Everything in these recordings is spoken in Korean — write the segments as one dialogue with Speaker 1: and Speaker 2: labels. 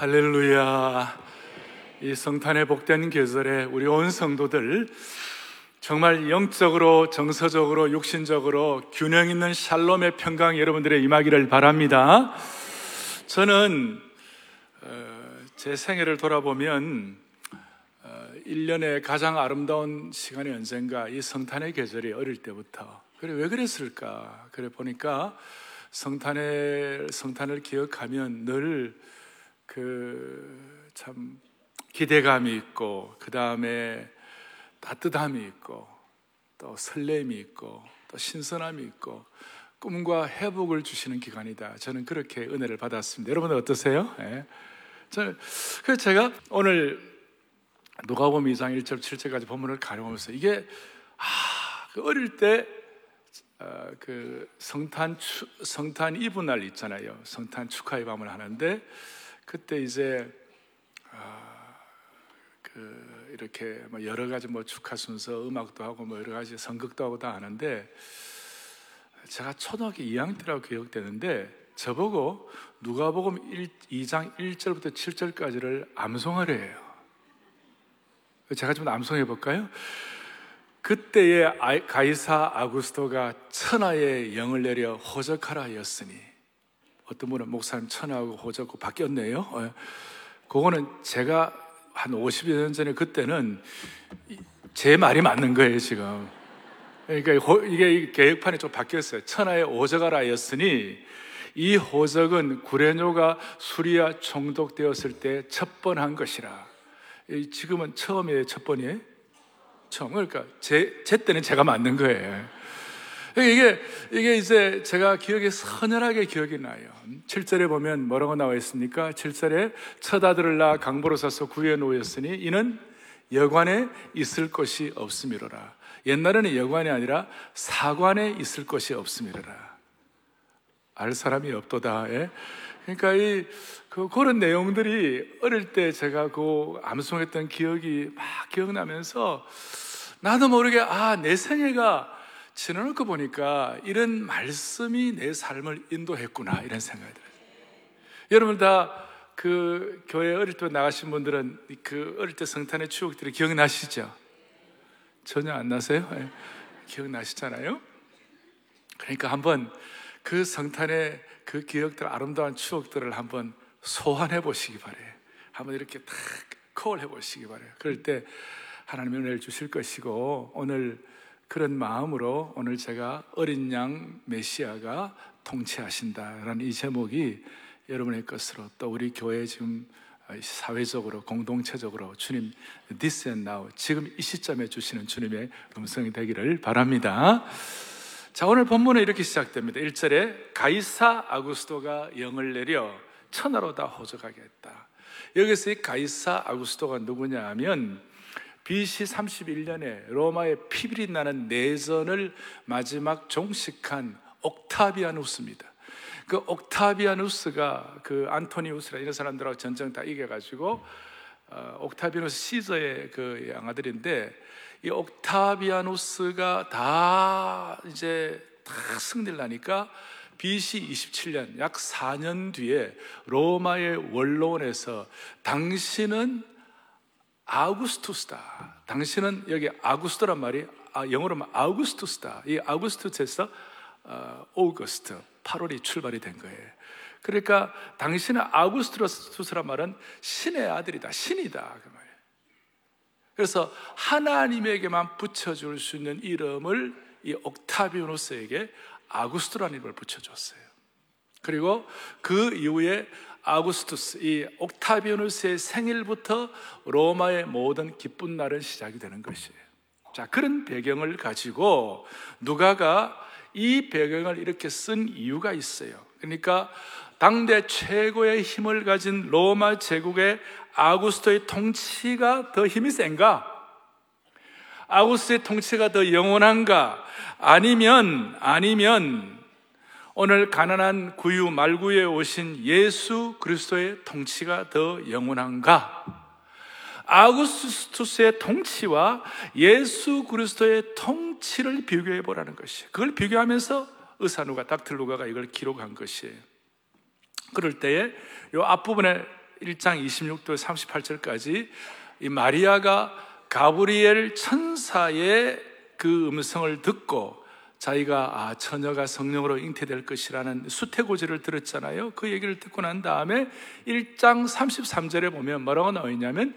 Speaker 1: 할렐루야. 이 성탄의 복된 계절에 우리 온 성도들 정말 영적으로, 정서적으로, 육신적으로 균형 있는 샬롬의 평강 여러분들의 임하기를 바랍니다. 저는 어, 제 생애를 돌아보면 1년에 어, 가장 아름다운 시간이 언젠가 이 성탄의 계절이 어릴 때부터 그래 왜 그랬을까? 그래 보니까 성탄의 성탄을 기억하면 늘 그 참 기대감이 있고 그 다음에 따뜻함이 있고 또 설렘이 있고 또 신선함이 있고 꿈과 회복을 주시는 기간이다. 저는 그렇게 은혜를 받았습니다. 여러분 어떠세요? 네. 저는 그래서 제가 오늘 누가복음 2장 1절 7절까지 본문을 가려보면서 이게 아, 그 어릴 때 어, 그 성탄 추, 성탄 이브 날 있잖아요. 성탄 축하의 밤을 하는데 그때 이제 아, 그 이렇게 뭐 여러 가지 뭐 축하 순서 음악도 하고 뭐 여러 가지 선극도 하고 다 하는데 제가 초등학교 2학년 때라고 기억되는데 저보고 누가복음 1, 2장 1절부터 7절까지를 암송하래 요 제가 좀 암송해 볼까요? 그때의 가이사 아구스토가 천하의 영을 내려 호적하라 하였으니 어떤 분은 목사님 천하고 호적고 바뀌었네요. 어, 그거는 제가 한 50여 년 전에 그때는 제 말이 맞는 거예요, 지금. 그러니까 이게 개혁판이 좀 바뀌었어요. 천하의 오적하라였으니 이 호적은 구레뇨가 수리아 총독되었을 때 첫번한 것이라. 지금은 처음이에요, 첫 번이에요? 처음. 그러니까 제, 제 때는 제가 맞는 거예요. 이게, 이게 이제 제가 기억에 선열하게 기억이 나요. 7절에 보면 뭐라고 나와 있습니까? 7절에 첫 아들을 낳아 강보로 사서 구해 놓였으니 이는 여관에 있을 것이 없음이로라. 옛날에는 여관이 아니라 사관에 있을 것이 없음이로라. 알 사람이 없도다. 예? 그러니까 이, 그, 그런 내용들이 어릴 때 제가 그 암송했던 기억이 막 기억나면서 나도 모르게 아, 내 생애가 지나놓고 보니까 이런 말씀이 내 삶을 인도했구나 이런 생각이 들어요. 여러분 다 그 교회 어릴 때 나가신 분들은 그 어릴 때 성탄의 추억들이 기억나시죠? 전혀 안 나세요? 네. 기억나시잖아요? 그러니까 한번 그 성탄의 그 기억들, 아름다운 추억들을 한번 소환해 보시기 바래요. 한번 이렇게 탁 콜해 보시기 바래요. 그럴 때 하나님의 은혜를 주실 것이고 오늘 그런 마음으로 오늘 제가 어린 양 메시아가 통치하신다라는 이 제목이 여러분의 것으로 또 우리 교회 지금 사회적으로 공동체적으로 주님 this and now 지금 이 시점에 주시는 주님의 음성이 되기를 바랍니다. 자 오늘 본문은 이렇게 시작됩니다. 1절에 가이사 아구스토가 영을 내려 천하로 다 호적하게 했다. 여기서 이 가이사 아구스토가 누구냐 하면 BC 31년에 로마의 피비리 나는 내전을 마지막 종식한 옥타비아누스입니다. 그 옥타비아누스가 그 안토니우스라 이런 사람들하고 전쟁 다 이겨가지고 어, 옥타비아누스 시저의 그 양아들인데 이 옥타비아누스가 다 이제 다 승리를 나니까 BC 27년 약 4년 뒤에 로마의 원로원에서 당신은 아우구스투스다. 당신은 여기 아구스토란 말이 아, 영어로 말 아우구스투스다. 이 아우구스투스에서 어, 오거스트 8월이 출발이 된 거예요. 그러니까 당신은 아우구스투스란 말은 신의 아들이다. 신이다. 그 말이에요. 그래서 하나님에게만 붙여줄 수 있는 이름을 이 옥타비오노스에게 아구스토라는 이름을 붙여줬어요. 그리고 그 이후에 아구스투스, 이 옥타비오누스의 생일부터 로마의 모든 기쁜 날은 시작이 되는 것이에요. 자, 그런 배경을 가지고 누가가 이 배경을 이렇게 쓴 이유가 있어요. 그러니까 당대 최고의 힘을 가진 로마 제국의 아구스토의 통치가 더 힘이 센가? 아구스토의 통치가 더 영원한가? 아니면, 아니면 오늘 가난한 구유 말구에 오신 예수 그리스도의 통치가 더 영원한가? 아구스투스의 통치와 예수 그리스도의 통치를 비교해 보라는 것이 그걸 비교하면서 의사누가 닥틀루가가 이걸 기록한 것이에요. 그럴 때에 이 앞부분에 1장 26도 38절까지 이 마리아가 가브리엘 천사의 그 음성을 듣고 자기가 아, 처녀가 성령으로 잉태될 것이라는 수태고지를 들었잖아요. 그 얘기를 듣고 난 다음에 1장 33절에 보면 뭐라고 나와 있냐면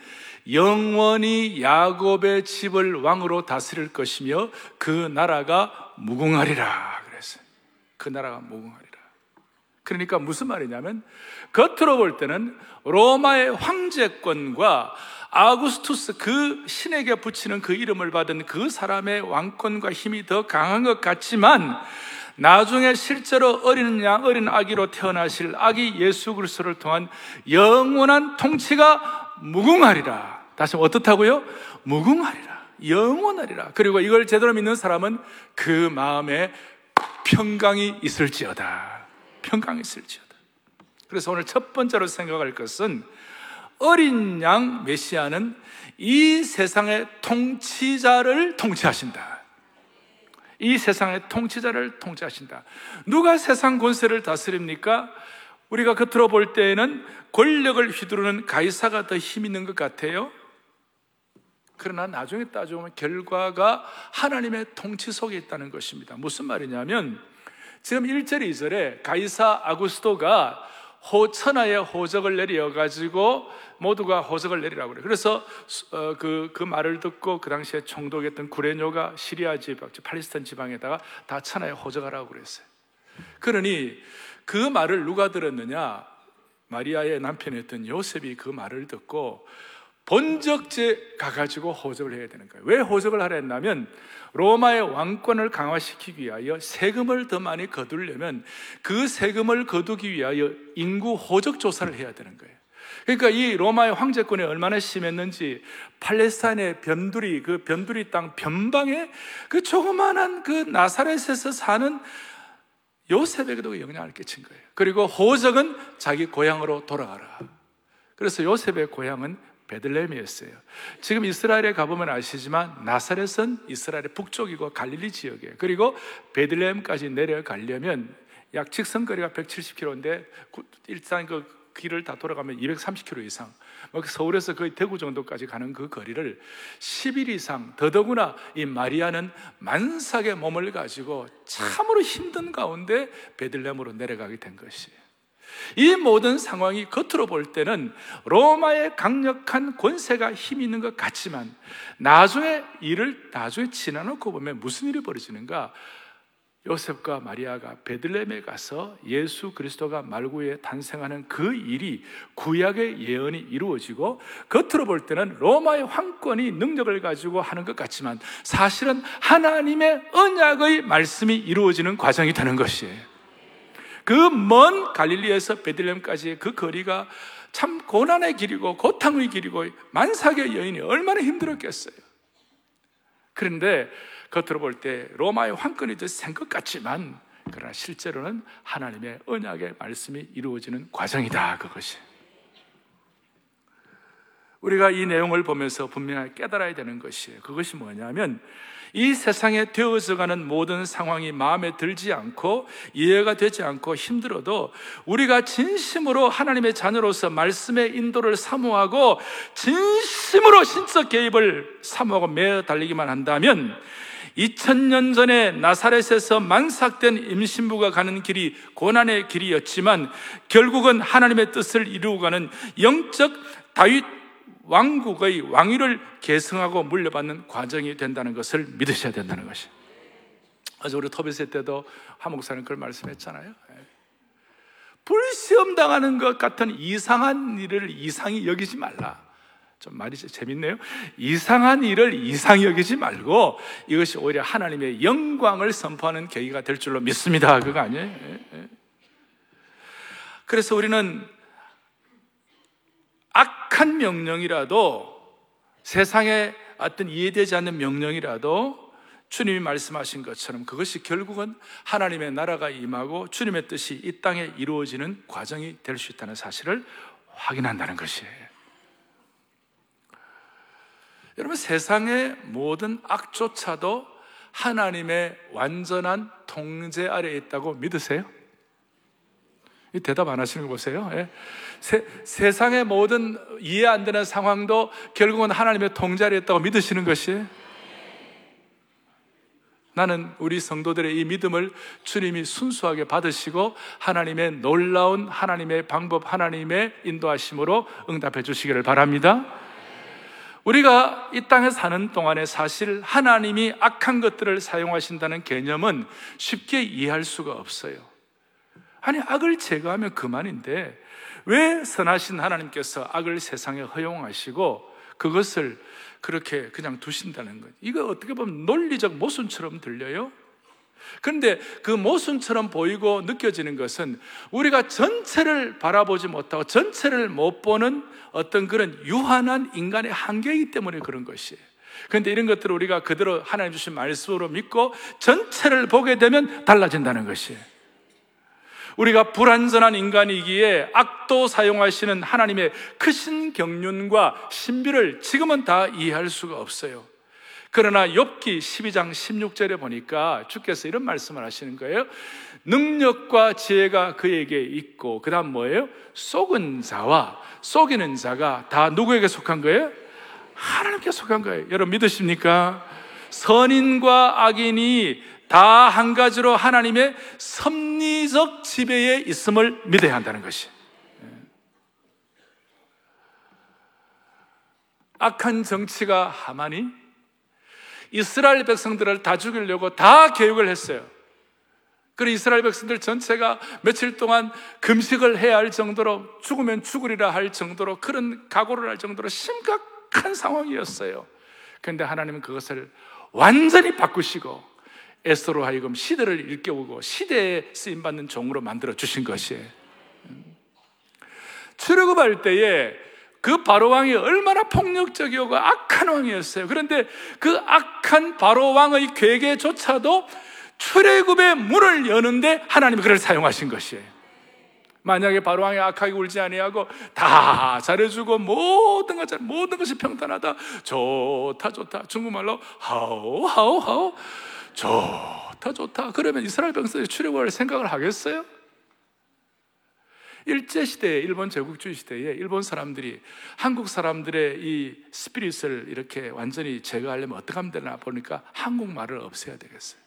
Speaker 1: 영원히 야곱의 집을 왕으로 다스릴 것이며 그 나라가 무궁하리라 그랬어요. 그 나라가 무궁하리라. 그러니까 무슨 말이냐면 겉으로 볼 때는 로마의 황제권과 아구스투스 그 신에게 붙이는 그 이름을 받은 그 사람의 왕권과 힘이 더 강한 것 같지만 나중에 실제로 어린 양, 어린 아기로 태어나실 아기 예수 그리스도를 통한 영원한 통치가 무궁하리라. 다시 어떻다고요? 무궁하리라. 영원하리라. 그리고 이걸 제대로 믿는 사람은 그 마음에 평강이 있을지어다. 평강이 있을지어다. 그래서 오늘 첫 번째로 생각할 것은 어린 양 메시아는 이 세상의 통치자를 통치하신다. 이 세상의 통치자를 통치하신다. 누가 세상 권세를 다스립니까? 우리가 겉으로 볼 때에는 권력을 휘두르는 가이사가 더 힘 있는 것 같아요. 그러나 나중에 따져보면 결과가 하나님의 통치 속에 있다는 것입니다. 무슨 말이냐면 지금 1절, 2절에 가이사 아구스토가 호, 천하의 호적을 내려가지고 모두가 호적을 내리라고 그래요. 그래서 어, 그, 그 말을 듣고 그 당시에 총독이었던 구레뇨가 시리아 지방, 팔레스타인 지방에다가 다 천하에 호적하라고 그랬어요. 그러니 그 말을 누가 들었느냐? 마리아의 남편이었던 요셉이 그 말을 듣고 본적제 가가지고 호적을 해야 되는 거예요. 왜 호적을 하려 했냐면 로마의 왕권을 강화시키기 위하여 세금을 더 많이 거두려면 그 세금을 거두기 위하여 인구 호적 조사를 해야 되는 거예요. 그러니까 이 로마의 황제권이 얼마나 심했는지 팔레스타인의 변두리 그 변두리 땅 변방에 그 조그마한 그 나사렛에서 사는 요셉에게도 영향을 끼친 거예요. 그리고 호적은 자기 고향으로 돌아가라. 그래서 요셉의 고향은 베들레헴이었어요. 지금 이스라엘에 가보면 아시지만 나사렛은 이스라엘의 북쪽이고 갈릴리 지역이에요. 그리고 베들레헴까지 내려가려면 약 직선거리가 170km인데 일단 그 길을 다 돌아가면 230km 이상. 뭐 서울에서 거의 대구 정도까지 가는 그 거리를 10일 이상, 더더구나 이 마리아는 만삭의 몸을 가지고 참으로 힘든 가운데 베들레헴으로 내려가게 된 것이에요. 이 모든 상황이 겉으로 볼 때는 로마의 강력한 권세가 힘 있는 것 같지만 나중에 일을 나중에 지나놓고 보면 무슨 일이 벌어지는가? 요셉과 마리아가 베들레헴에 가서 예수 그리스도가 말구에 탄생하는 그 일이 구약의 예언이 이루어지고 겉으로 볼 때는 로마의 황권이 능력을 가지고 하는 것 같지만 사실은 하나님의 언약의 말씀이 이루어지는 과정이 되는 것이에요. 그 먼 갈릴리에서 베들레헴까지의 그 거리가 참 고난의 길이고 고탕의 길이고 만삭의 여인이 얼마나 힘들었겠어요. 그런데 겉으로 볼 때 로마의 더센것 같지만 그러나 실제로는 하나님의 언약의 말씀이 이루어지는 과정이다 그것이. 우리가 이 내용을 보면서 분명하게 깨달아야 되는 것이에요. 그것이 뭐냐면 이 세상에 되어져 가는 모든 상황이 마음에 들지 않고 이해가 되지 않고 힘들어도 우리가 진심으로 하나님의 자녀로서 말씀의 인도를 사모하고 진심으로 신적 개입을 사모하고 매어 달리기만 한다면 2000년 전에 나사렛에서 만삭된 임신부가 가는 길이 고난의 길이었지만 결국은 하나님의 뜻을 이루고 가는 영적 다윗 왕국의 왕위를 계승하고 물려받는 과정이 된다는 것을 믿으셔야 된다는 것이. 어제 우리 토비세 때도 하목사는 그걸 말씀했잖아요. 예. 불시험 당하는 것 같은 이상한 일을 이상히 여기지 말라. 좀 말이 재밌네요. 이상한 일을 이상히 여기지 말고 이것이 오히려 하나님의 영광을 선포하는 계기가 될 줄로 믿습니다. 그거 아니에요? 예, 예. 그래서 우리는 악한 명령이라도 세상에 어떤 이해되지 않는 명령이라도 주님이 말씀하신 것처럼 그것이 결국은 하나님의 나라가 임하고 주님의 뜻이 이 땅에 이루어지는 과정이 될 수 있다는 사실을 확인한다는 것이에요. 여러분 세상의 모든 악조차도 하나님의 완전한 통제 아래에 있다고 믿으세요? 대답 안 하시는 거 보세요. 예? 세, 세상의 모든 이해 안 되는 상황도 결국은 하나님의 통제를 했다고 믿으시는 것이 나는 우리 성도들의 이 믿음을 주님이 순수하게 받으시고 하나님의 놀라운 하나님의 방법, 하나님의 인도하심으로 응답해 주시기를 바랍니다. 우리가 이 땅에 사는 동안에 사실 하나님이 악한 것들을 사용하신다는 개념은 쉽게 이해할 수가 없어요. 아니, 악을 제거하면 그만인데 왜 선하신 하나님께서 악을 세상에 허용하시고 그것을 그렇게 그냥 두신다는 거예요. 이거 어떻게 보면 논리적 모순처럼 들려요? 그런데 그 모순처럼 보이고 느껴지는 것은 우리가 전체를 바라보지 못하고 전체를 못 보는 어떤 그런 유한한 인간의 한계이기 때문에 그런 것이에요. 그런데 이런 것들을 우리가 그대로 하나님 주신 말씀으로 믿고 전체를 보게 되면 달라진다는 것이에요. 우리가 불완전한 인간이기에 악도 사용하시는 하나님의 크신 경륜과 신비를 지금은 다 이해할 수가 없어요. 그러나 욥기 12장 16절에 보니까 주께서 이런 말씀을 하시는 거예요. 능력과 지혜가 그에게 있고 그다음 뭐예요? 속은 자와 속이는 자가 다 누구에게 속한 거예요? 하나님께 속한 거예요. 여러분 믿으십니까? 선인과 악인이 다 한 가지로 하나님의 섭리적 지배에 있음을 믿어야 한다는 것이. 악한 정치가 하만이 이스라엘 백성들을 다 죽이려고 다 계획을 했어요. 그리고 이스라엘 백성들 전체가 며칠 동안 금식을 해야 할 정도로 죽으면 죽으리라 할 정도로 그런 각오를 할 정도로 심각한 상황이었어요. 그런데 하나님은 그것을 완전히 바꾸시고 에스로 하여금 시대를 일깨우고 시대에 쓰임받는 종으로 만들어 주신 것이에요. 출애굽할 때에 그 바로 왕이 얼마나 폭력적이고 악한 왕이었어요. 그런데 그 악한 바로 왕의 괴계조차도 출애굽의 문을 여는데 하나님이 그를 사용하신 것이에요. 만약에 바로 왕이 악하게 울지 아니하고 다 잘해주고 모든 것 모든 것이 평탄하다 좋다 좋다 중국말로 하오 하오 하오 좋다 좋다 그러면 이스라엘 백성이 출애굽할 생각을 하겠어요? 일제시대에, 일본 제국주의 시대에 일본 사람들이 한국 사람들의 이 스피릿을 이렇게 완전히 제거하려면 어떻게 하면 되나 보니까 한국말을 없애야 되겠어요.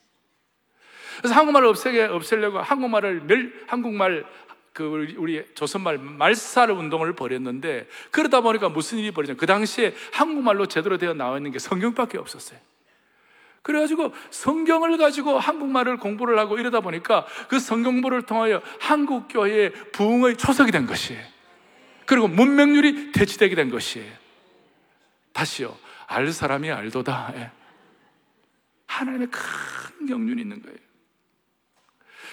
Speaker 1: 그래서 한국말을 없애게, 없애려고 한국말을 멸, 한국말 그 우리 조선말 말살 운동을 벌였는데 그러다 보니까 무슨 일이 벌어졌냐. 그 당시에 한국말로 제대로 되어 나와 있는 게 성경밖에 없었어요. 그래가지고 성경을 가지고 한국말을 공부를 하고 이러다 보니까 그 성경부를 통하여 한국교회의 부흥의 초석이 된 것이에요. 그리고 문명률이 대치되게 된 것이에요. 다시요. 알 사람이 알도다. 예. 하나님의 큰 경륜이 있는 거예요.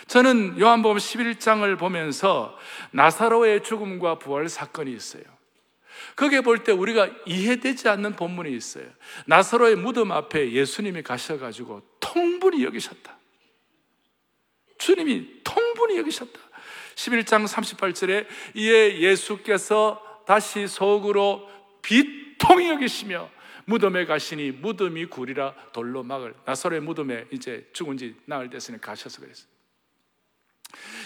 Speaker 1: 저는 요한복음 11장을 보면서 나사로의 죽음과 부활 사건이 있어요. 거기에 볼 때 우리가 이해되지 않는 본문이 있어요. 나사로의 무덤 앞에 예수님이 가셔가지고 통분히 여기셨다. 주님이 통분히 여기셨다. 11장 38절에 이에 예수께서 다시 속으로 비통히 여기시며 무덤에 가시니 무덤이 구리라 돌로 막을 나사로의 무덤에 이제 죽은 지 나흘 됐으니 가셔서 그랬어요.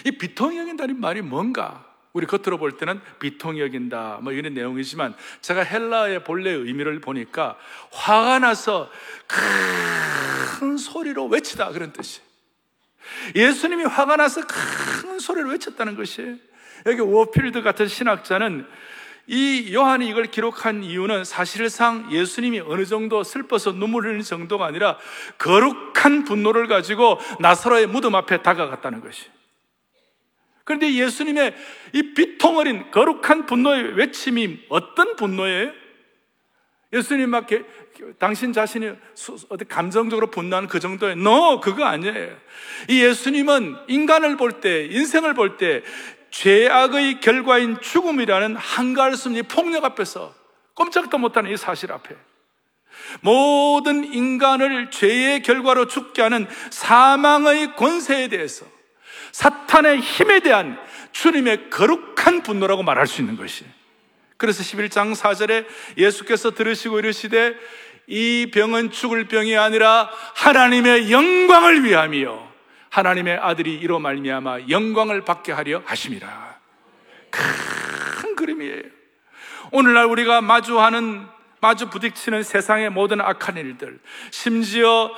Speaker 1: 이 비통히 여긴다는 말이 뭔가? 우리 겉으로 볼 때는 비통히 여긴다. 뭐 이런 내용이지만 제가 헬라의 본래 의미를 보니까 화가 나서 큰 소리로 외치다 그런 뜻이 예수님이 화가 나서 큰 소리를 외쳤다는 것이에요 여기 워필드 같은 신학자는 이 요한이 이걸 기록한 이유는 사실상 예수님이 어느 정도 슬퍼서 눈물 흘리는 정도가 아니라 거룩한 분노를 가지고 나사로의 무덤 앞에 다가갔다는 것이 그런데 예수님의 이 비통 어린 거룩한 분노의 외침이 어떤 분노예요? 예수님 막 당신 자신이 어디 감정적으로 분노하는 그 정도의 no 그거 아니에요. 이 예수님은 인간을 볼 때, 인생을 볼 때 죄악의 결과인 죽음이라는 한가할 수 없는 폭력 앞에서 꼼짝도 못하는 이 사실 앞에 모든 인간을 죄의 결과로 죽게 하는 사망의 권세에 대해서 사탄의 힘에 대한 주님의 거룩한 분노라고 말할 수 있는 것이. 그래서 11장 4절에 예수께서 들으시고 이르시되 이 병은 죽을 병이 아니라 하나님의 영광을 위함이요. 하나님의 아들이 이로 말미암아 영광을 받게 하려 하심이라. 큰 그림이에요. 오늘날 우리가 마주하는 마주 부딪히는 세상의 모든 악한 일들, 심지어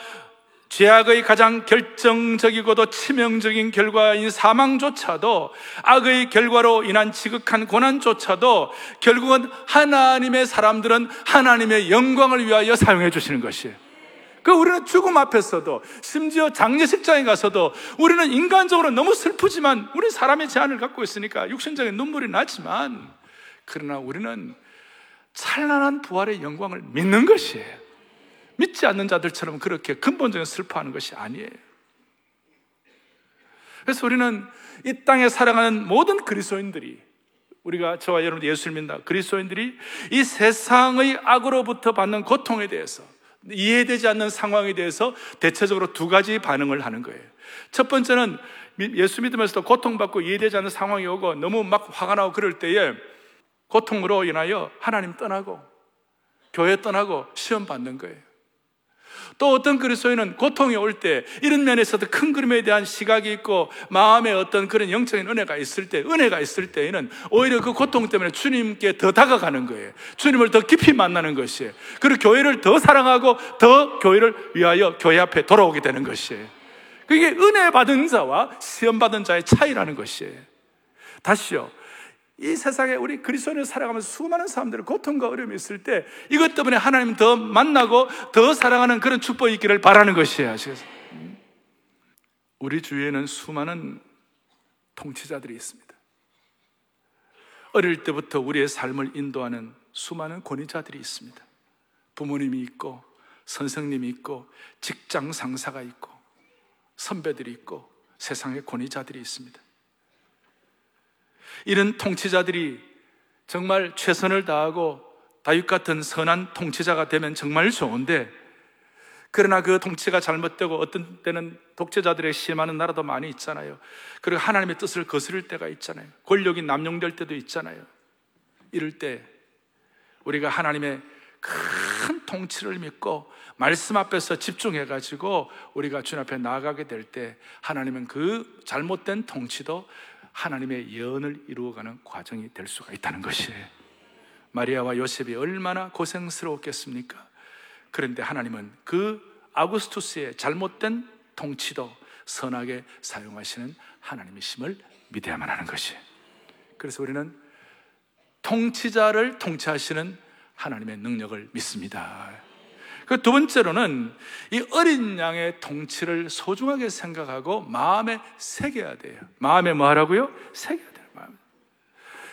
Speaker 1: 죄악의 가장 결정적이고도 치명적인 결과인 사망조차도 악의 결과로 인한 지극한 고난조차도 결국은 하나님의 사람들은 하나님의 영광을 위하여 사용해 주시는 것이에요. 그 우리는 죽음 앞에서도 심지어 장례식장에 가서도 우리는 인간적으로 너무 슬프지만 우리 사람의 제한을 갖고 있으니까 육신적인 눈물이 나지만 그러나 우리는 찬란한 부활의 영광을 믿는 것이에요. 믿지 않는 자들처럼 그렇게 근본적인 슬퍼하는 것이 아니에요. 그래서 우리는 이 땅에 살아가는 모든 그리스도인들이 우리가 저와 여러분 예수를 믿는다. 그리스도인들이 이 세상의 악으로부터 받는 고통에 대해서 이해되지 않는 상황에 대해서 대체적으로 두 가지 반응을 하는 거예요. 첫 번째는 예수 믿으면서도 고통받고 이해되지 않는 상황이 오고 너무 막 화가 나고 그럴 때에 고통으로 인하여 하나님 떠나고 교회 떠나고 시험 받는 거예요. 또 어떤 그리스도인은 고통이 올 때 이런 면에서도 큰 그림에 대한 시각이 있고 마음에 어떤 그런 영적인 은혜가 있을 때 은혜가 있을 때에는 오히려 그 고통 때문에 주님께 더 다가가는 거예요. 주님을 더 깊이 만나는 것이에요. 그리고 교회를 더 사랑하고 더 교회를 위하여 교회 앞에 돌아오게 되는 것이에요. 그게 은혜 받은 자와 시험 받은 자의 차이라는 것이에요. 다시요. 이 세상에 우리 그리스도인을 살아가면서 수많은 사람들이 고통과 어려움이 있을 때 이것 때문에 하나님 더 만나고 더 사랑하는 그런 축복이 있기를 바라는 것이에요. 아시겠어요? 우리 주위에는 수많은 통치자들이 있습니다. 어릴 때부터 우리의 삶을 인도하는 수많은 권위자들이 있습니다. 부모님이 있고, 선생님이 있고, 직장 상사가 있고, 선배들이 있고, 세상의 권위자들이 있습니다. 이런 통치자들이 정말 최선을 다하고 다윗 같은 선한 통치자가 되면 정말 좋은데 그러나 그 통치가 잘못되고 어떤 때는 독재자들의 심하는 나라도 많이 있잖아요. 그리고 하나님의 뜻을 거스를 때가 있잖아요. 권력이 남용될 때도 있잖아요. 이럴 때 우리가 하나님의 큰 통치를 믿고 말씀 앞에서 집중해 가지고 우리가 주님 앞에 나아가게 될 때 하나님은 그 잘못된 통치도 하나님의 예언을 이루어가는 과정이 될 수가 있다는 것이에요. 마리아와 요셉이 얼마나 고생스러웠겠습니까? 그런데 하나님은 그 아구스투스의 잘못된 통치도 선하게 사용하시는 하나님이심을 믿어야만 하는 것이에요. 그래서 우리는 통치자를 통치하시는 하나님의 능력을 믿습니다. 그 두 번째로는 이 어린 양의 통치를 소중하게 생각하고 마음에 새겨야 돼요. 마음에 뭐 하라고요? 새겨야 돼요. 마음에.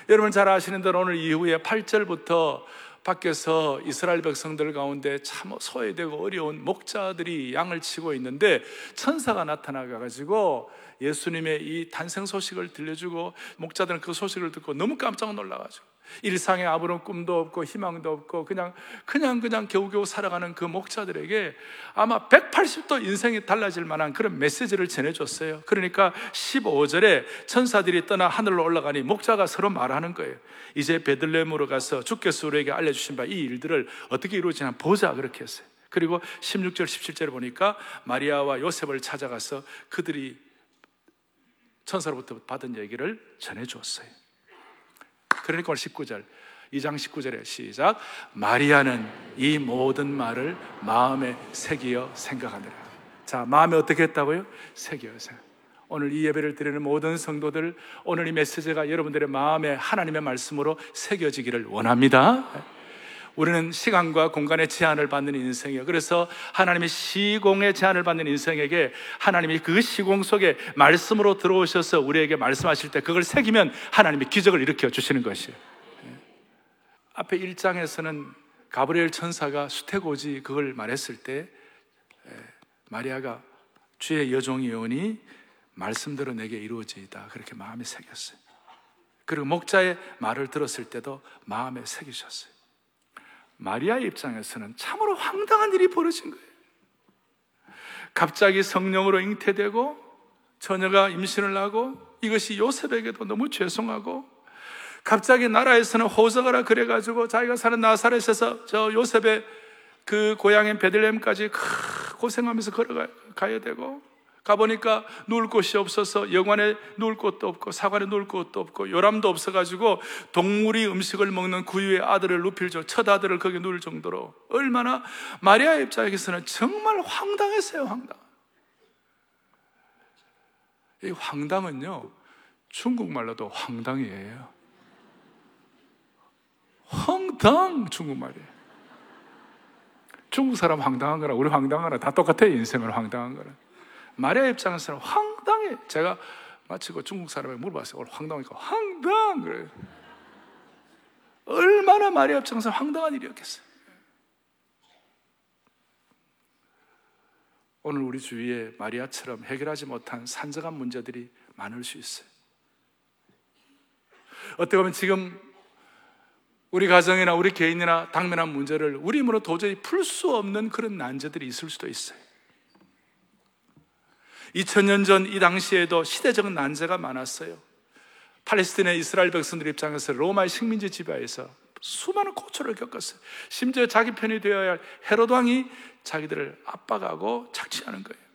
Speaker 1: 여러분 잘 아시는 대로 오늘 이후에 8절부터 밖에서 이스라엘 백성들 가운데 참 소외되고 어려운 목자들이 양을 치고 있는데 천사가 나타나가 가지고 예수님의 이 탄생 소식을 들려주고 목자들은 그 소식을 듣고 너무 깜짝 놀라 가지고 일상에 아무런 꿈도 없고 희망도 없고 그냥 그냥 그냥 겨우겨우 살아가는 그 목자들에게 아마 180도 인생이 달라질 만한 그런 메시지를 전해줬어요. 그러니까 15절에 천사들이 떠나 하늘로 올라가니 목자가 서로 말하는 거예요. 이제 베들레헴으로 가서 주께서 우리에게 알려주신 바 이 일들을 어떻게 이루어지나 보자 그렇게 했어요. 그리고 16절, 17절에 보니까 마리아와 요셉을 찾아가서 그들이 천사로부터 받은 얘기를 전해주었어요. 그러니까 오늘 19절. 2장 19절에 시작. 마리아는 이 모든 말을 마음에 새기어 생각하느라. 자 마음에 어떻게 했다고요? 새기어 생각 오늘 이 예배를 드리는 모든 성도들 오늘 이 메시지가 여러분들의 마음에 하나님의 말씀으로 새겨지기를 원합니다 우리는 시간과 공간의 제한을 받는 인생이에요. 그래서 하나님의 시공의 제한을 받는 인생에게 하나님이 그 시공 속에 말씀으로 들어오셔서 우리에게 말씀하실 때 그걸 새기면 하나님이 기적을 일으켜 주시는 것이에요. 예. 앞에 1장에서는 가브리엘 천사가 수태고지 그걸 말했을 때 예, 마리아가 주의 여종이 오니 말씀대로 내게 이루어지이다. 그렇게 마음에 새겼어요. 그리고 목자의 말을 들었을 때도 마음에 새기셨어요. 마리아의 입장에서는 참으로 황당한 일이 벌어진 거예요. 갑자기 성령으로 잉태되고 처녀가 임신을 하고 이것이 요셉에게도 너무 죄송하고 갑자기 나라에서는 호적하라 그래가지고 자기가 사는 나사렛에서 저 요셉의 그 고향인 베들레헴까지 고생하면서 걸어가야 되고 가보니까 누울 곳이 없어서 여관에 누울 곳도 없고 사관에 누울 곳도 없고 요람도 없어가지고 동물이 음식을 먹는 구유의 아들을 정, 첫 아들을 거기 누울 정도로 얼마나 마리아 입장에서는 정말 황당했어요, 황당. 이 황당은요, 중국말로도 황당이에요. 황당, 중국말이에요. 중국 사람 황당한 거랑 우리 거랑 다 똑같아요, 인생을 황당한 거랑. 마리아 입장에서는 황당해. 제가 마치고 중국 사람에게 물어봤어요. 오늘 황당하니까 황당! 그래. 얼마나 마리아 입장에서 황당한 일이었겠어요. 오늘 우리 주위에 마리아처럼 해결하지 못한 산적한 문제들이 많을 수 있어요. 어떻게 보면 지금 우리 가정이나 우리 개인이나 당면한 문제를 우리 힘으로 도저히 풀 수 없는 그런 난제들이 있을 수도 있어요. 2000년 전 이 당시에도 시대적 난제가 많았어요. 팔레스틴의 이스라엘 백성들 입장에서 로마의 식민지 지배에서 수많은 고초를 겪었어요. 심지어 자기 편이 되어야 할 헤로드 왕이 자기들을 압박하고 착취하는 거예요.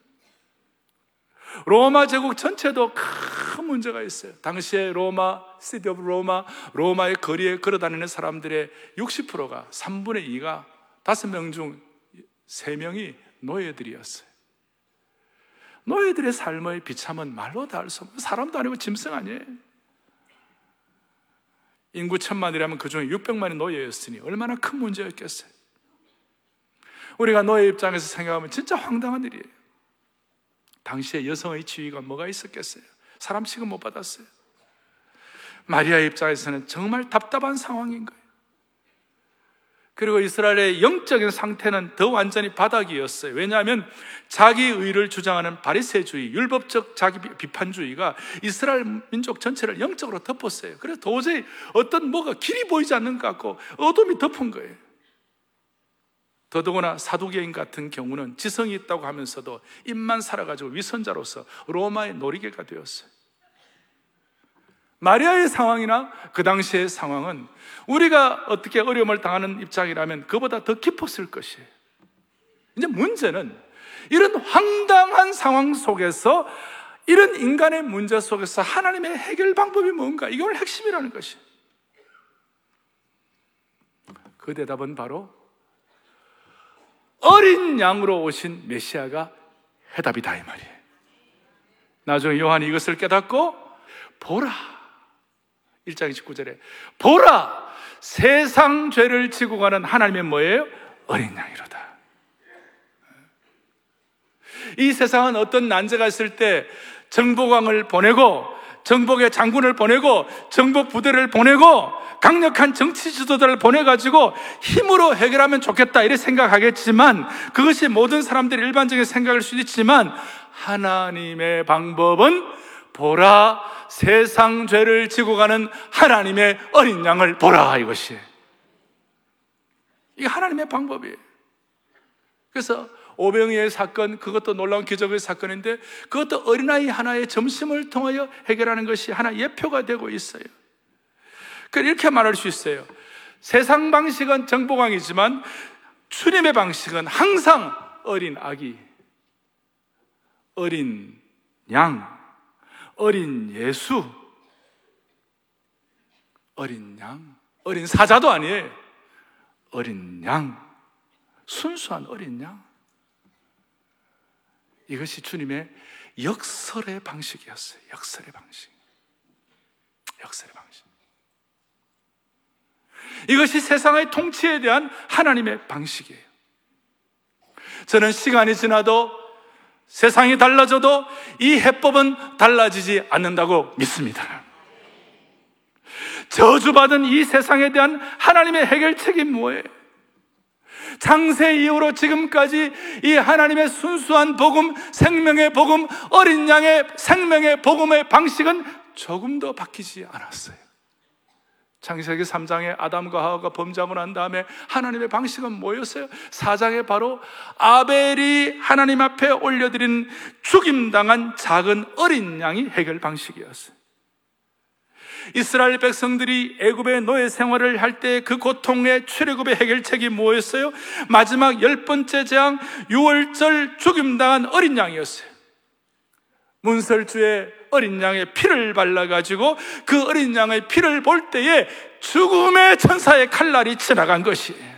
Speaker 1: 로마 제국 전체도 큰 문제가 있어요. 당시에 로마, City of 로마, 로마의 거리에 걸어다니는 사람들의 60%가 3분의 2가 5명 중 3명이 노예들이었어요. 노예들의 삶의 비참은 말로 다 할 수 없는 사람도 아니고 짐승 아니에요. 인구 천만이라면 그 중에 600만이 노예였으니 얼마나 큰 문제였겠어요. 우리가 노예 입장에서 생각하면 진짜 황당한 일이에요. 당시에 여성의 지위가 뭐가 있었겠어요? 사람 취급 못 받았어요. 마리아 입장에서는 정말 답답한 상황인 거예요. 그리고 이스라엘의 영적인 상태는 더 완전히 바닥이었어요. 왜냐하면 자기 의를 주장하는 바리새주의, 율법적 자기 비판주의가 이스라엘 민족 전체를 영적으로 덮었어요. 그래서 도저히 어떤 뭐가 길이 보이지 않는 것 같고 어둠이 덮은 거예요. 더더구나 사두개인 같은 경우는 지성이 있다고 하면서도 입만 살아가지고 위선자로서 로마의 놀이개가 되었어요. 마리아의 상황이나 그 당시의 상황은 우리가 어떻게 어려움을 당하는 입장이라면 그보다 더 깊었을 것이에요. 이제 문제는 이런 황당한 상황 속에서 이런 인간의 문제 속에서 하나님의 해결 방법이 뭔가 이게 오늘 핵심이라는 것이. 그 대답은 바로 어린 양으로 오신 메시아가 해답이다 이 말이에요. 나중에 요한이 이것을 깨닫고 보라 1장 29절에 보라 세상 죄를 지고 가는 하나님의 뭐예요? 어린 양이로다. 이 세상은 어떤 난제가 있을 때 정복왕을 보내고 정복의 장군을 보내고 정복 부대를 보내고 강력한 정치 지도자를 보내가지고 힘으로 해결하면 좋겠다 이렇게 생각하겠지만 그것이 모든 사람들의 일반적인 생각일 수 있지만 하나님의 방법은 보라 세상 죄를 지고 가는 하나님의 어린 양을 보라 이것이 이게 하나님의 방법이에요. 그래서 오병이의 사건 그것도 놀라운 기적의 사건인데 그것도 어린아이 하나의 점심을 통하여 해결하는 것이 하나 예표가 되고 있어요. 이렇게 말할 수 있어요. 세상 방식은 정보광이지만 주님의 방식은 항상 어린 아기, 어린 양, 어린 예수, 어린 양, 어린 사자도 아니에요. 어린 양, 순수한 어린 양. 이것이 주님의 역설의 방식이었어요. 역설의 방식. 역설의 방식. 이것이 세상의 통치에 대한 하나님의 방식이에요. 저는 시간이 지나도 세상이 달라져도 이 해법은 달라지지 않는다고 믿습니다. 저주받은 이 세상에 대한 하나님의 해결책이 뭐예요? 창세 이후로 지금까지 이 하나님의 순수한 복음, 생명의 복음, 어린 양의 생명의 복음의 방식은 조금도 바뀌지 않았어요. 창세기 3장에 아담과 하와가 범죄하고 난 다음에 하나님의 방식은 뭐였어요? 4장에 바로 아벨이 하나님 앞에 올려드린 죽임당한 작은 어린 양이 해결 방식이었어요. 이스라엘 백성들이 애굽의 노예 생활을 할 때 그 고통의 출애굽의 해결책이 뭐였어요? 마지막 열 번째 재앙 6월절 죽임당한 어린 양이었어요. 문설주에 어린 양의 피를 발라가지고 그 어린 양의 피를 볼 때에 죽음의 천사의 칼날이 지나간 것이에요.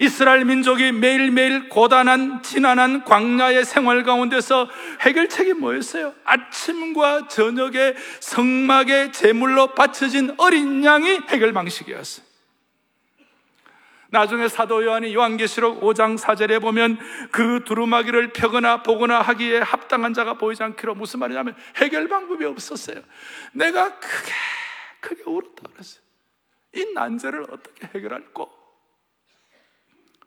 Speaker 1: 이스라엘 민족이 매일매일 고단한 지난한 광야의 생활 가운데서 해결책이 뭐였어요? 아침과 저녁에 성막의 제물로 바쳐진 어린 양이 해결 방식이었어요. 나중에 사도 요한이 요한계시록 5장 4절에 보면 그 두루마기를 펴거나 보거나 하기에 합당한 자가 보이지 않기로 무슨 말이냐면 해결 방법이 없었어요. 내가 크게 크게 울었다 그랬어요. 이 난제를 어떻게 해결할꼬?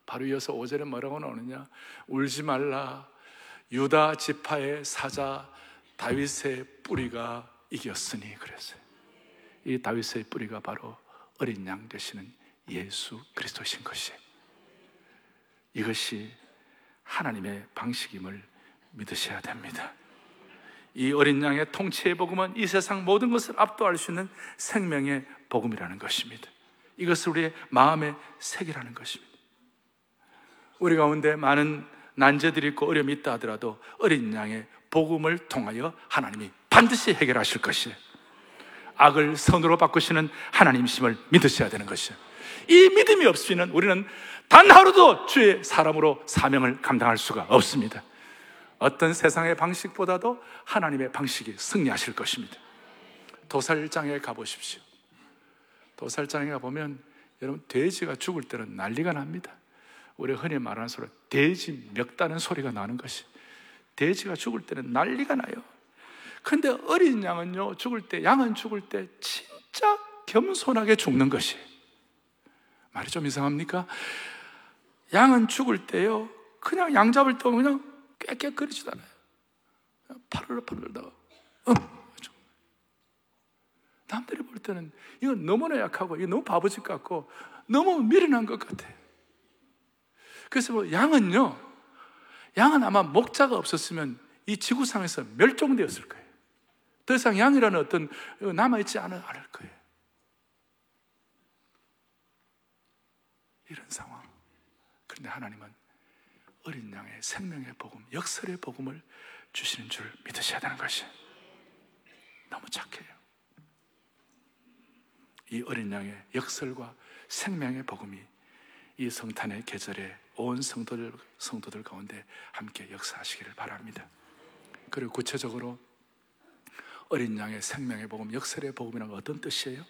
Speaker 1: 바로 이어서 5절에 뭐라고 나오느냐? 울지 말라. 유다 지파의 사자 다윗의 뿌리가 이겼으니 그랬어요. 이 다윗의 뿌리가 바로 어린 양 되시는 예수 그리스도신 것이 이것이 하나님의 방식임을 믿으셔야 됩니다. 이 어린 양의 통치의 복음은 이 세상 모든 것을 압도할 수 있는 생명의 복음이라는 것입니다. 이것을 우리의 마음에 새기라는 것입니다. 우리 가운데 많은 난제들이 있고 어려움이 있다 하더라도 어린 양의 복음을 통하여 하나님이 반드시 해결하실 것이에요. 악을 선으로 바꾸시는 하나님심을 믿으셔야 되는 것이에요. 이 믿음이 없으면 우리는 단 하루도 주의 사람으로 사명을 감당할 수가 없습니다. 어떤 세상의 방식보다도 하나님의 방식이 승리하실 것입니다. 도살장에 가보십시오. 도살장에 가보면 여러분 돼지가 죽을 때는 난리가 납니다. 우리 흔히 말하는 소리 돼지 멱다는 소리가 나는 것이 돼지가 죽을 때는 난리가 나요. 근데 어린 양은요 죽을 때 양은 죽을 때 진짜 겸손하게 죽는 것이 말이 좀 이상합니까? 양은 죽을 때요, 그냥 양 잡을 때 그냥 깨끗거리지도 않아요. 파르르 파르르다가, 어, 남들이 볼 때는 이건 너무나 약하고, 이거 너무 바보짓 같고, 너무 미련한 것 같아. 그래서 뭐 양은요, 양은 아마 목자가 없었으면 이 지구상에서 멸종되었을 거예요. 더 이상 양이라는 어떤 남아 있지 않을 거예요. 이런 상황. 그런데 하나님은 어린 양의 생명의 복음, 역설의 복음을 주시는 줄 믿으셔야 되는 것이 너무 착해요. 이 어린 양의 역설과 생명의 복음이 이 성탄의 계절에 온 성도들, 성도들 가운데 함께 역사하시기를 바랍니다. 그리고 구체적으로 어린 양의 생명의 복음, 역설의 복음이란 어떤 뜻이에요?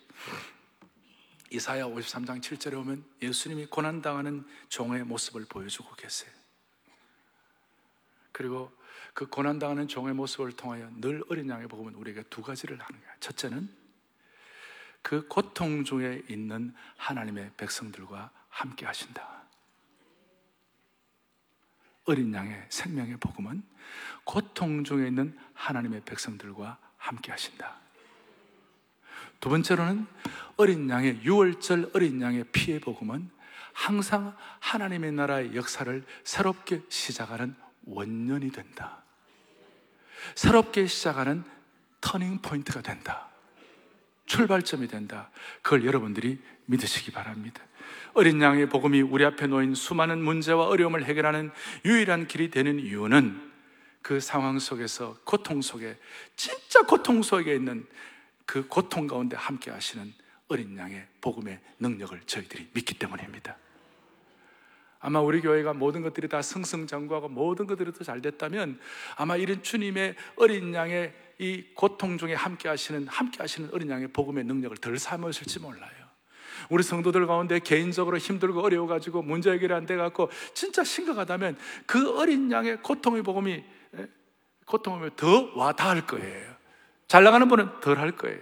Speaker 1: 이사야 53장 7절에 오면 예수님이 고난당하는 종의 모습을 보여주고 계세요. 그리고 그 고난당하는 종의 모습을 통하여 늘 어린 양의 복음은 우리에게 두 가지를 하는 거야. 첫째는 그 고통 중에 있는 하나님의 백성들과 함께 하신다. 어린 양의 생명의 복음은 고통 중에 있는 하나님의 백성들과 함께 하신다. 두 번째로는 어린 양의 6월절 어린 양의 피의 복음은 항상 하나님의 나라의 역사를 새롭게 시작하는 원년이 된다. 새롭게 시작하는 turning point가 된다. 출발점이 된다. 그걸 여러분들이 믿으시기 바랍니다. 어린 양의 복음이 우리 앞에 놓인 수많은 문제와 어려움을 해결하는 유일한 길이 되는 이유는 그 상황 속에서 고통 속에 진짜 고통 속에 있는 그 고통 가운데 함께 하시는 어린 양의 복음의 능력을 저희들이 믿기 때문입니다. 아마 우리 교회가 모든 것들이 다 승승장구하고 모든 것들이 더 잘 됐다면 아마 이런 주님의 어린 양의 이 고통 중에 함께 하시는 함께 하시는 어린 양의 복음의 능력을 덜 삼으실지 몰라요. 우리 성도들 가운데 개인적으로 힘들고 어려워 가지고 문제 해결이 안 돼 갖고 진짜 심각하다면 그 어린 양의 고통의 복음이 예, 고통이 더 와닿을 거예요. 잘 나가는 분은 덜 할 거예요.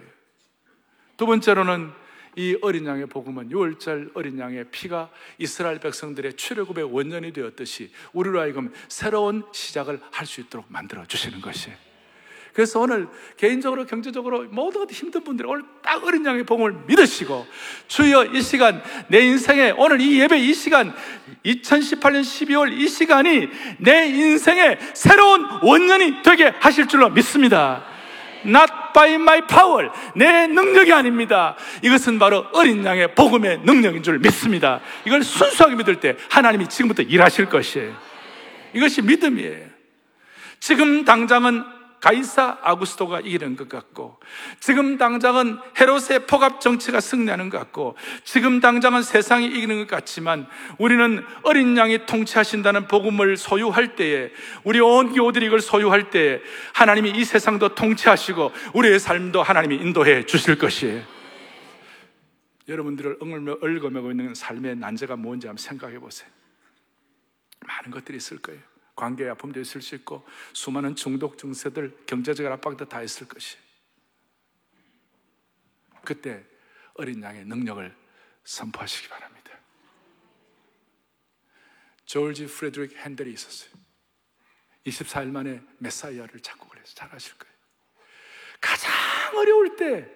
Speaker 1: 두 번째로는 이 어린 양의 복음은 6월절 어린 양의 피가 이스라엘 백성들의 출애굽의 원년이 되었듯이 우리로 하여금 새로운 시작을 할 수 있도록 만들어 주시는 것이에요. 그래서 오늘 개인적으로 경제적으로 모든 것 힘든 분들이 오늘 딱 어린 양의 복음을 믿으시고 주여 이 시간 내 인생에 오늘 이 예배 이 시간 2018년 12월 이 시간이 내 인생의 새로운 원년이 되게 하실 줄로 믿습니다. Not by my power. 내 능력이 아닙니다. 이것은 바로 어린 양의 복음의 능력인 줄 믿습니다. 이걸 순수하게 믿을 때 하나님이 지금부터 일하실 것이에요. 이것이 믿음이에요. 지금 당장은 가이사 아구스토가 이기는 것 같고 지금 당장은 헤롯의 포갑 정치가 승리하는 것 같고 지금 당장은 세상이 이기는 것 같지만 우리는 어린 양이 통치하신다는 복음을 소유할 때에 우리 온 교우들이 이걸 소유할 때에 하나님이 이 세상도 통치하시고 우리의 삶도 하나님이 인도해 주실 것이에요. 여러분들을 얽어매고 있는 삶의 난제가 뭔지 한번 생각해 보세요. 많은 것들이 있을 거예요. 관계의 아픔도 있을 수 있고 수많은 중독 증세들, 경제적 압박도 다 있을 것이. 그때 어린 양의 능력을 선포하시기 바랍니다. 조지 프레드릭 핸델이 있었어요. 24일 만에 메사이아를 작곡을 해서 잘 아실 거예요. 가장 어려울 때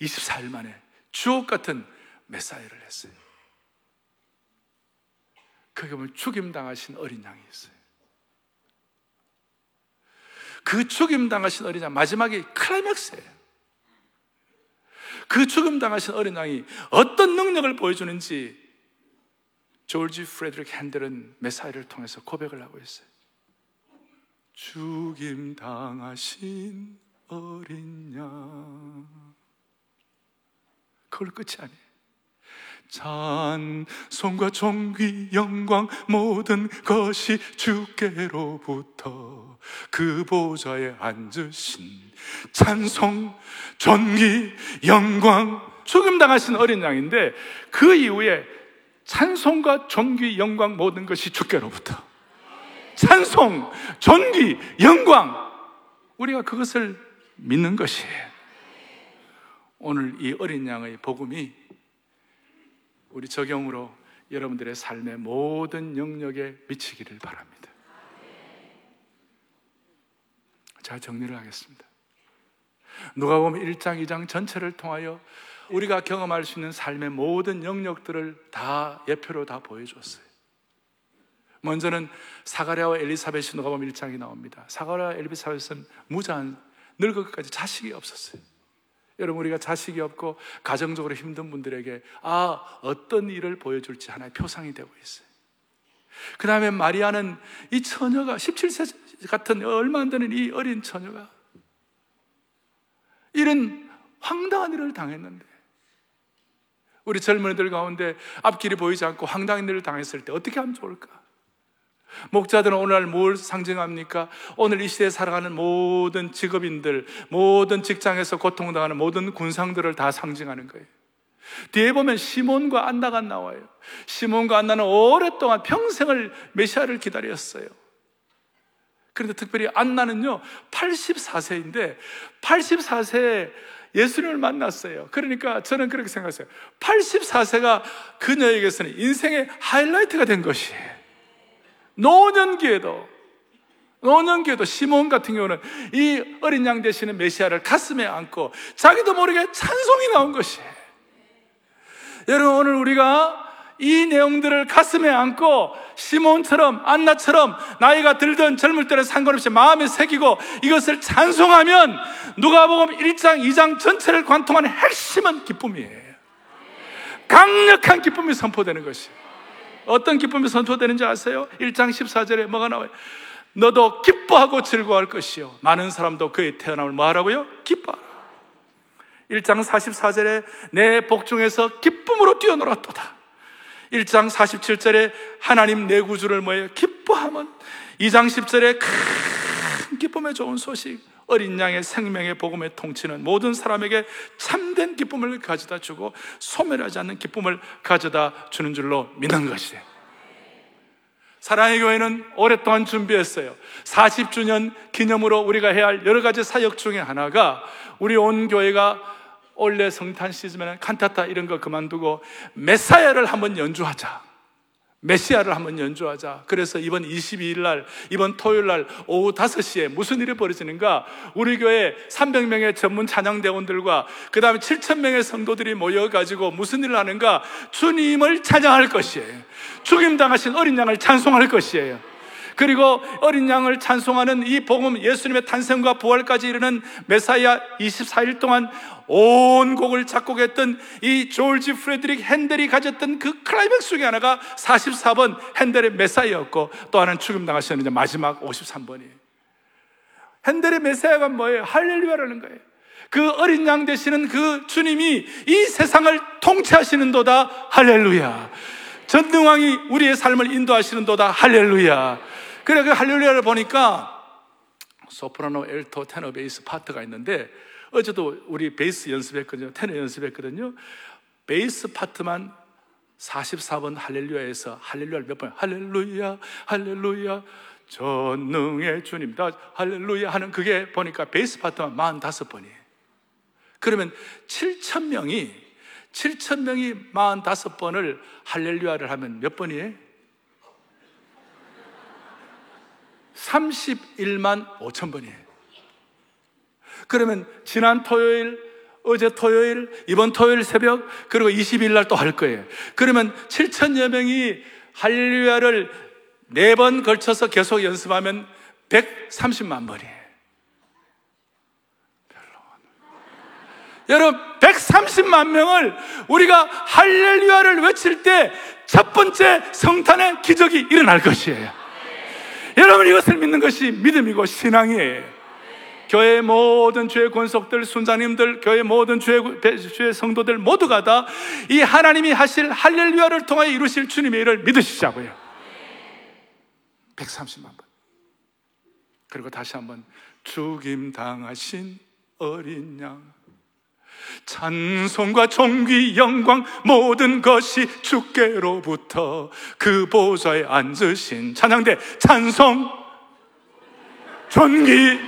Speaker 1: 24일 만에 주옥 같은 메사이아를 했어요. 그게 보면 죽임 당하신 어린 양이 있어요. 그 죽임 당하신 어린 양 마지막에 클라이맥스예요. 그 죽임 당하신 어린 양이 어떤 능력을 보여주는지 조지 프레드릭 핸델은 메사이아를 통해서 고백을 하고 있어요. 죽임 당하신 어린 양. 그걸 끝이 아니에요. 찬송과 존귀 영광 모든 것이 주께로부터 그 보좌에 앉으신 찬송 존귀 영광 죽음 당하신 어린 양인데 그 이후에 찬송과 존귀 영광 모든 것이 주께로부터 찬송 존귀 영광 우리가 그것을 믿는 것이에요. 오늘 이 어린 양의 복음이 우리 적용으로 여러분들의 삶의 모든 영역에 미치기를 바랍니다. 자, 정리를 하겠습니다. 누가 보면 1장, 2장 전체를 통하여 우리가 경험할 수 있는 삶의 모든 영역들을 다 예표로 다 보여줬어요. 먼저는 사가랴와 엘리사벳이 누가 보면 1장이 나옵니다. 사가랴와 엘리사벳은 무자한 늙어까지 자식이 없었어요. 여러분 우리가 자식이 없고 가정적으로 힘든 분들에게 아 어떤 일을 보여줄지 하나의 표상이 되고 있어요. 그 다음에 마리아는 이 처녀가 17세 같은 얼마 안 되는 이 어린 처녀가 이런 황당한 일을 당했는데 우리 젊은이들 가운데 앞길이 보이지 않고 황당한 일을 당했을 때 어떻게 하면 좋을까? 목자들은 오늘 뭘 상징합니까? 오늘 이 시대에 살아가는 모든 직업인들, 모든 직장에서 고통당하는 모든 군상들을 다 상징하는 거예요. 뒤에 보면 시몬과 안나가 나와요. 시몬과 안나는 오랫동안 평생을 메시아를 기다렸어요. 그런데 특별히 안나는요, 84세인데, 84세에 예수님을 만났어요. 그러니까 저는 그렇게 생각했어요. 84세가 그녀에게서는 인생의 하이라이트가 된 것이에요. 노년기에도 노년기에도 시몬 같은 경우는 이 어린 양 되시는 메시아를 가슴에 안고 자기도 모르게 찬송이 나온 것이에요. 여러분 오늘 우리가 이 내용들을 가슴에 안고 시몬처럼 안나처럼 나이가 들든 젊을 때는 상관없이 마음에 새기고 이것을 찬송하면 누가복음 1장 2장 전체를 관통하는 핵심은 기쁨이에요. 강력한 기쁨이 선포되는 것이에요. 어떤 기쁨이 선포되는지 아세요? 1장 14절에 뭐가 나와요? 너도 기뻐하고 즐거워할 것이요. 많은 사람도 그의 태어남을 뭐 하라고요? 기뻐하라. 1장 44절에 내 복중에서 기쁨으로 뛰어놀았도다. 1장 47절에 하나님 내 구주를 뭐예요? 기뻐하면 2장 10절에 큰 기쁨의 좋은 소식 어린 양의 생명의 복음의 통치는 모든 사람에게 참된 기쁨을 가져다 주고 소멸하지 않는 기쁨을 가져다 주는 줄로 믿는 것이에요. 사랑의 교회는 오랫동안 준비했어요. 40주년 기념으로 우리가 해야 할 여러 가지 사역 중에 하나가 우리 온 교회가 원래 성탄 시즌에는 칸타타 이런 거 그만두고 메사야를 한번 연주하자. 메시아를 한번 연주하자. 그래서 이번 22일 날, 이번 토요일 날 오후 5시에 무슨 일이 벌어지는가? 우리 교회 300명의 전문 찬양대원들과 그 다음에 7,000명의 성도들이 모여 가지고 무슨 일을 하는가? 주님을 찬양할 것이에요. 죽임 당하신 어린 양을 찬송할 것이에요. 그리고 어린 양을 찬송하는 이 복음 예수님의 탄생과 부활까지 이르는 메사이아 24일 동안 온 곡을 작곡했던 이 조지 프레드릭 핸델이 가졌던 그 클라이맥스 중에 하나가 44번 핸델의 메사이아였고 또 하나는 죽음 당하셨는 마지막 53번이에요. 핸델의 메시아가 뭐예요? 할렐루야라는 거예요. 그 어린 양 되시는 그 주님이 이 세상을 통치하시는도다. 할렐루야. 전능왕이 우리의 삶을 인도하시는도다. 할렐루야. 그래 그 할렐루야를 보니까 소프라노, 엘토, 테너, 베이스 파트가 있는데 어제도 우리 베이스 연습했거든요. 테너 연습했거든요. 베이스 파트만 44번 할렐루야에서 할렐루야를 몇 번? 할렐루야, 할렐루야, 전능의 주님. 다 할렐루야 하는 그게 보니까 베이스 파트만 45번이에요. 그러면 7천 명이 7천 명이 45번을 할렐루야를 하면 몇 번이에요? 31만 5천 번이에요. 그러면 지난 토요일, 어제 토요일, 이번 토요일 새벽, 그리고 20일 날 또 할 거예요. 그러면 7천여 명이 할렐루야를 네 번 걸쳐서 계속 연습하면 130만 번이에요. 여러분, 130만 명을 우리가 할렐루야를 외칠 때 첫 번째 성탄의 기적이 일어날 것이에요. 여러분, 이것을 믿는 것이 믿음이고 신앙이에요. 교회 모든 주의 권속들, 순자님들, 교회 모든 주의, 주의 성도들 모두가 다 이 하나님이 하실 할렐루야를 통하여 이루실 주님의 일을 믿으시자고요. 130만 번. 그리고 다시 한번 죽임 당하신 어린 양. 찬송과 존귀 영광 모든 것이 주께로부터 그 보좌에 앉으신 찬양대 찬송 존귀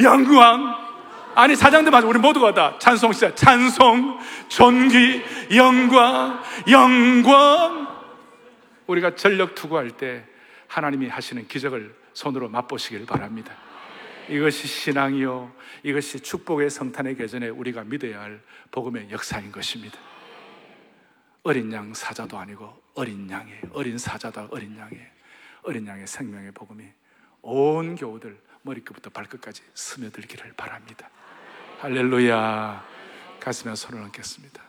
Speaker 1: 영광. 아니 사장들 맞아 우리 모두가 다 찬송 시작. 찬송 존귀 영광 영광. 우리가 전력 투구할 때 하나님이 하시는 기적을 손으로 맛보시길 바랍니다 이것이 신앙이요. 이것이 축복의 성탄의 계전에 우리가 믿어야 할 복음의 역사인 것입니다. 어린 양 사자도 아니고 어린 양이 어린 사자다 어린 양이 어린 양의 생명의 복음이 온 교우들 머리끝부터 발끝까지 스며들기를 바랍니다. 할렐루야. 가슴에 손을 얹겠습니다.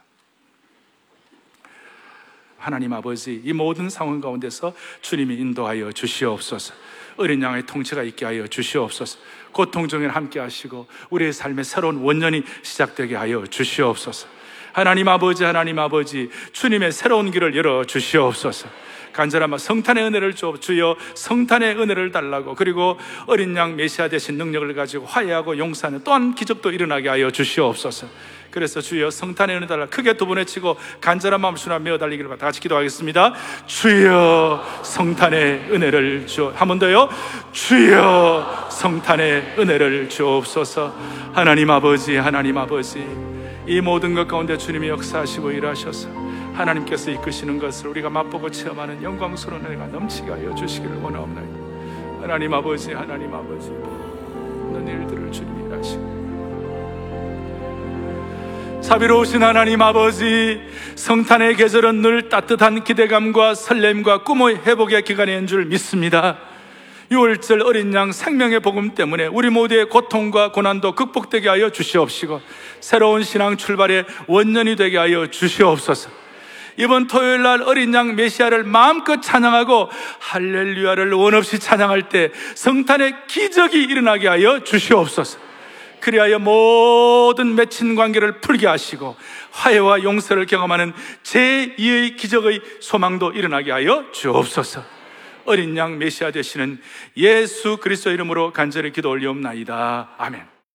Speaker 1: 하나님 아버지, 이 모든 상황 가운데서 주님이 인도하여 주시옵소서. 어린 양의 통치가 있게 하여 주시옵소서. 고통 중에 함께 하시고 우리의 삶의 새로운 원년이 시작되게 하여 주시옵소서. 하나님 아버지, 하나님 아버지, 주님의 새로운 길을 열어 주시옵소서. 간절한 성탄의 은혜를 줘 주여 성탄의 은혜를 달라고 그리고 어린 양 메시아 되신 능력을 가지고 화해하고 용서하는 또한 기적도 일어나게 하여 주시옵소서. 그래서 주여 성탄의 은혜 달라 크게 두 번 외치고 간절한 마음 주나 메어 달리기를 다 같이 기도하겠습니다. 주여 성탄의 은혜를 주어 한번 더요. 주여 성탄의 은혜를 주옵소서. 하나님 아버지 하나님 아버지 이 모든 것 가운데 주님이 역사하시고 일하셔서 하나님께서 이끄시는 것을 우리가 맛보고 체험하는 영광스러운 은혜가 넘치게 하여 주시기를 원하옵나이다. 하나님 아버지 하나님 아버지 모든 일들을 주님이 일하시고 자비로우신 하나님 아버지, 성탄의 계절은 늘 따뜻한 기대감과 설렘과 꿈의 회복의 기간인 줄 믿습니다. 6월절 어린 양 생명의 복음 때문에 우리 모두의 고통과 고난도 극복되게 하여 주시옵시고 새로운 신앙 출발의 원년이 되게 하여 주시옵소서. 이번 토요일 날 어린 양 메시아를 마음껏 찬양하고 할렐루야를 원없이 찬양할 때 성탄의 기적이 일어나게 하여 주시옵소서. 그리하여 모든 맺힌 관계를 풀게 하시고 화해와 용서를 경험하는 제2의 기적의 소망도 일어나게 하여 주옵소서. 어린 양 메시아 되시는 예수 그리스도 이름으로 간절히 기도 올리옵나이다. 아멘.